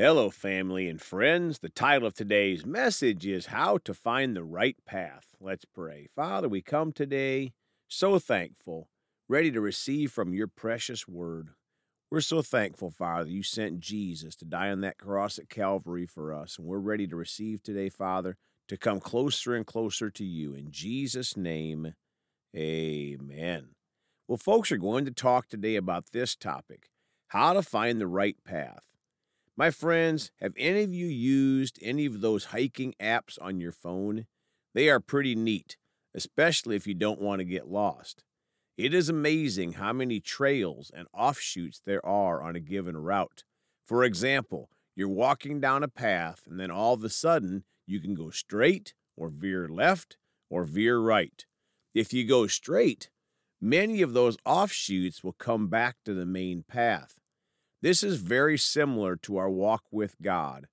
Hello, family and friends. The title of today's message is How to Find the Right Path. Let's pray. Father, we come today so thankful, ready to receive from your precious word. We're so thankful, Father, you sent Jesus to die on that cross at Calvary for us. And we're ready to receive today, Father, to come closer and closer to you. In Jesus' name, amen. Well, folks are going to talk today about this topic how to find the right path. My friends, have any of you used any of those hiking apps on your phone? They are pretty neat, especially if you don't want to get lost. It is amazing how many trails and offshoots there are on a given route. For example, you're walking down a path and then all of a sudden you can go straight or veer left or veer right. If you go straight, many of those offshoots will come back to the main path. This is very similar to our walk with God.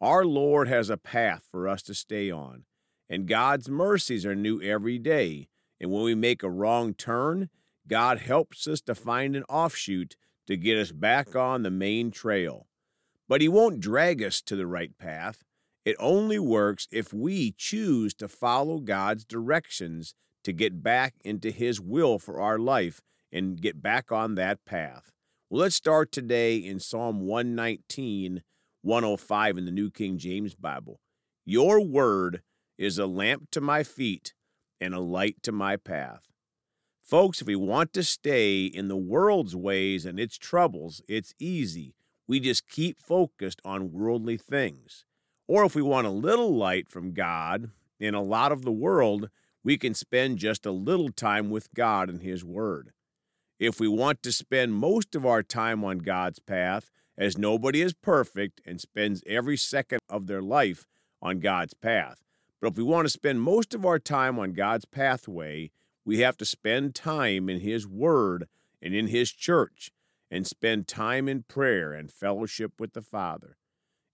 Our Lord has a path for us to stay on, and God's mercies are new every day. And when we make a wrong turn, God helps us to find an offshoot to get us back on the main trail. But He won't drag us to the right path. It only works if we choose to follow God's directions to get back into His will for our life and get back on that path. Well, let's start today in Psalm 119, 105 in the New King James Bible. Your word is a lamp to my feet and a light to my path. Folks, if we want to stay in the world's ways and its troubles, it's easy. We just keep focused on worldly things. Or if we want a little light from God in a lot of the world, we can spend just a little time with God and His Word. If we want to spend most of our time on God's path, as nobody is perfect and spends every second of their life on God's path, but if we want to spend most of our time on God's pathway, we have to spend time in His Word and in His church and spend time in prayer and fellowship with the Father,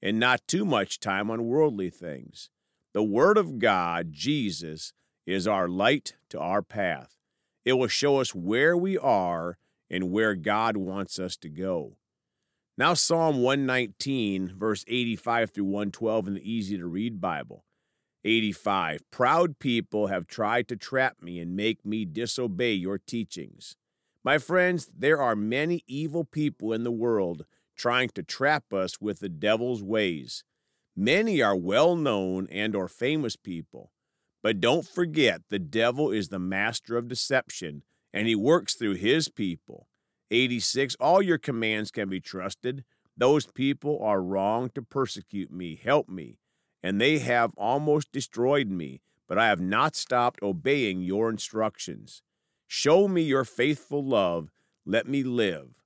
and not too much time on worldly things. The Word of God, Jesus, is our light to our path. It will show us where we are and where God wants us to go. Now, Psalm 119, verse 85 through 112 in the easy to read Bible. 85. Proud people have tried to trap me and make me disobey your teachings. My friends, there are many evil people in the world trying to trap us with the devil's ways. Many are well known and or famous people. But don't forget, the devil is the master of deception, and he works through his people. 86. All your commands can be trusted. Those people are wrong to persecute me. Help me. And they have almost destroyed me, but I have not stopped obeying your instructions. Show me your faithful love. Let me live.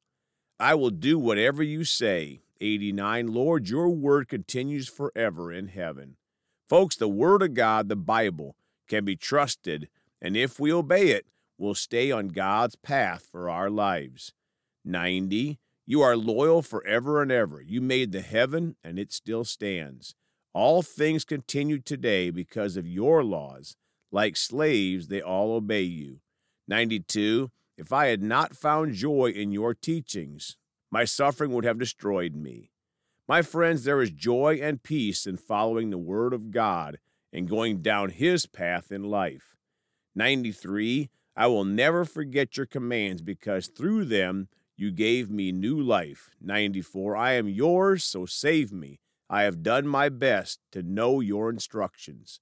I will do whatever you say. 89. Lord, your word continues forever in heaven. Folks, the Word of God, the Bible, can be trusted, and if we obey it, we'll stay on God's path for our lives. 90. You are loyal forever and ever. You made the heaven, and it still stands. All things continue today because of your laws. Like slaves, they all obey you. 92. If I had not found joy in your teachings, my suffering would have destroyed me. My friends, there is joy and peace in following the Word of God and going down His path in life. 93. I will never forget your commands because through them you gave me new life. 94. I am yours, so save me. I have done my best to know your instructions.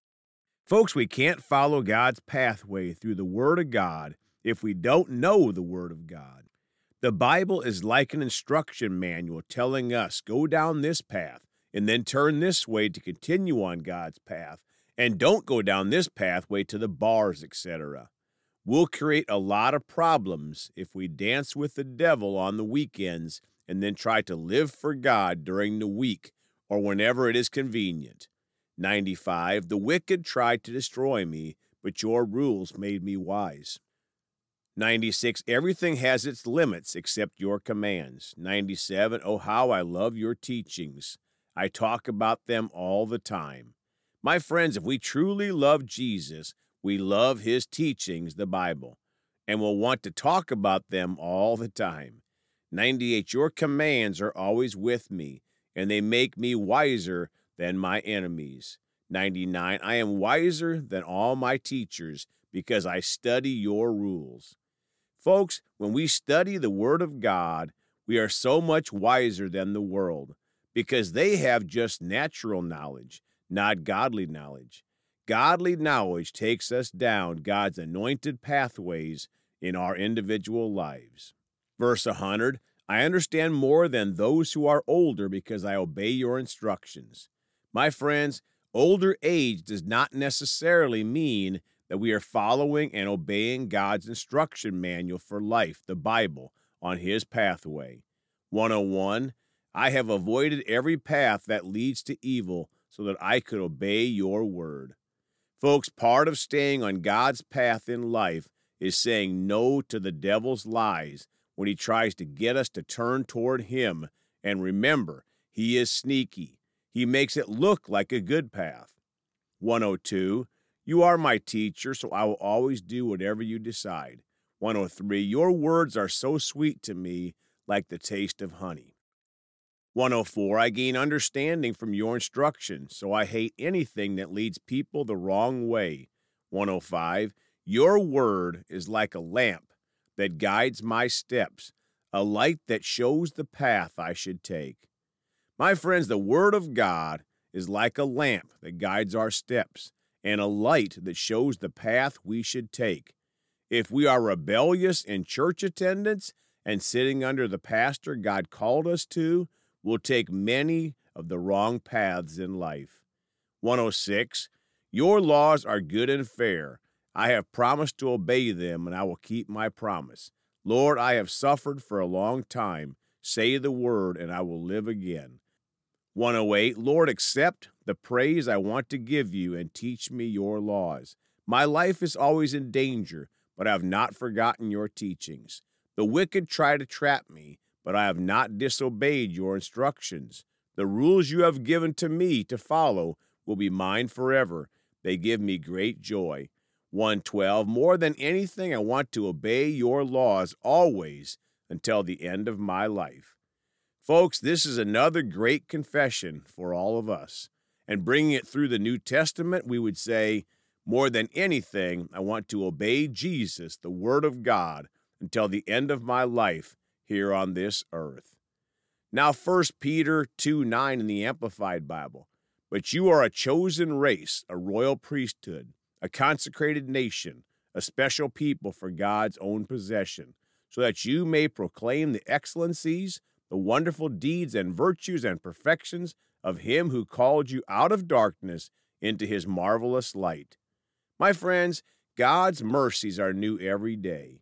Folks, we can't follow God's pathway through the Word of God if we don't know the Word of God. The Bible is like an instruction manual telling us go down this path and then turn this way to continue on God's path and don't go down this pathway to the bars, etc. We'll create a lot of problems if we dance with the devil on the weekends and then try to live for God during the week or whenever it is convenient. 95. The wicked tried to destroy me, but your rules made me wise. 96. Everything has its limits except your commands. 97. Oh, how I love your teachings. I talk about them all the time. My friends, if we truly love Jesus, we love his teachings, the Bible, and will want to talk about them all the time. 98. Your commands are always with me, and they make me wiser than my enemies. 99. I am wiser than all my teachers because I study your rules. Folks, when we study the Word of God, we are so much wiser than the world because they have just natural knowledge, not godly knowledge. Godly knowledge takes us down God's anointed pathways in our individual lives. Verse 100 I understand more than those who are older because I obey your instructions. My friends, older age does not necessarily mean that we are following and obeying God's instruction manual for life, the Bible, on His pathway. 101 I have avoided every path that leads to evil so that I could obey your word. Folks, part of staying on God's path in life is saying no to the devil's lies when he tries to get us to turn toward him. And remember, he is sneaky. He makes it look like a good path. 102. You are my teacher, so I will always do whatever you decide. 103. Your words are so sweet to me, like the taste of honey. 104. I gain understanding from your instruction, so I hate anything that leads people the wrong way. 105. Your word is like a lamp that guides my steps, a light that shows the path I should take. My friends, the Word of God is like a lamp that guides our steps and a light that shows the path we should take. If we are rebellious in church attendance and sitting under the pastor God called us to, we'll take many of the wrong paths in life. 106. Your laws are good and fair. I have promised to obey them, and I will keep my promise. Lord, I have suffered for a long time. Say the word, and I will live again. 108 Lord, accept the praise I want to give you and teach me your laws. My life is always in danger, but I have not forgotten your teachings. The wicked try to trap me, but I have not disobeyed your instructions. The rules you have given to me to follow will be mine forever. They give me great joy. 112 More than anything, I want to obey your laws always until the end of my life. Folks, this is another great confession for all of us. And bringing it through the New Testament, we would say, More than anything, I want to obey Jesus, the Word of God, until the end of my life here on this earth. Now, 1 Peter 2 9 in the Amplified Bible. But you are a chosen race, a royal priesthood a consecrated nation, a special people for God's own possession, so that you may proclaim the excellencies, the wonderful deeds and virtues and perfections of Him who called you out of darkness into His marvelous light. My friends, God's mercies are new every day.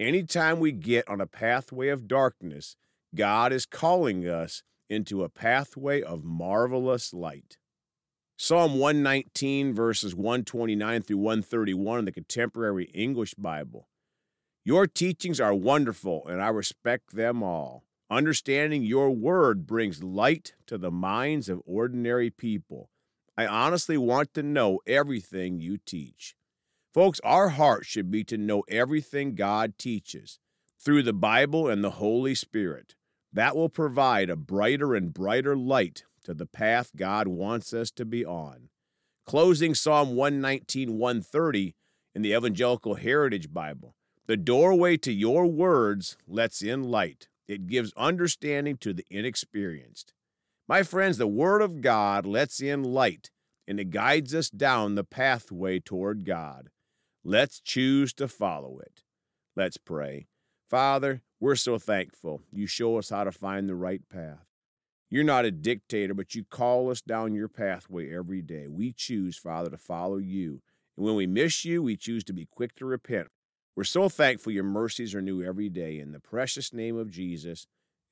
Anytime we get on a pathway of darkness, God is calling us into a pathway of marvelous light. Psalm 119, verses 129 through 131 in the Contemporary English Bible. Your teachings are wonderful, and I respect them all. Understanding your word brings light to the minds of ordinary people. I honestly want to know everything you teach. Folks, our heart should be to know everything God teaches through the Bible and the Holy Spirit. That will provide a brighter and brighter light to the path God wants us to be on. Closing Psalm 119, 130 in the Evangelical Heritage Bible. The doorway to your words lets in light. It gives understanding to the inexperienced. My friends, the Word of God lets in light and it guides us down the pathway toward God. Let's choose to follow it. Let's pray. Father, we're so thankful you show us how to find the right path. You're not a dictator, but you call us down your pathway every day. We choose, Father, to follow you. And when we miss you, we choose to be quick to repent. We're so thankful your mercies are new every day. In the precious name of Jesus,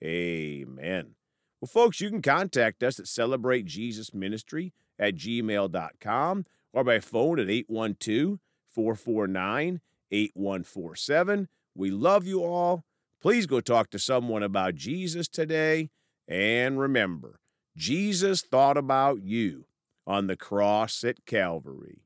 amen. Well, folks, you can contact us at Celebrate Jesus Ministry at gmail.com or by phone at 812 449 8147. We love you all. Please go talk to someone about Jesus today. And remember, Jesus thought about you on the cross at Calvary.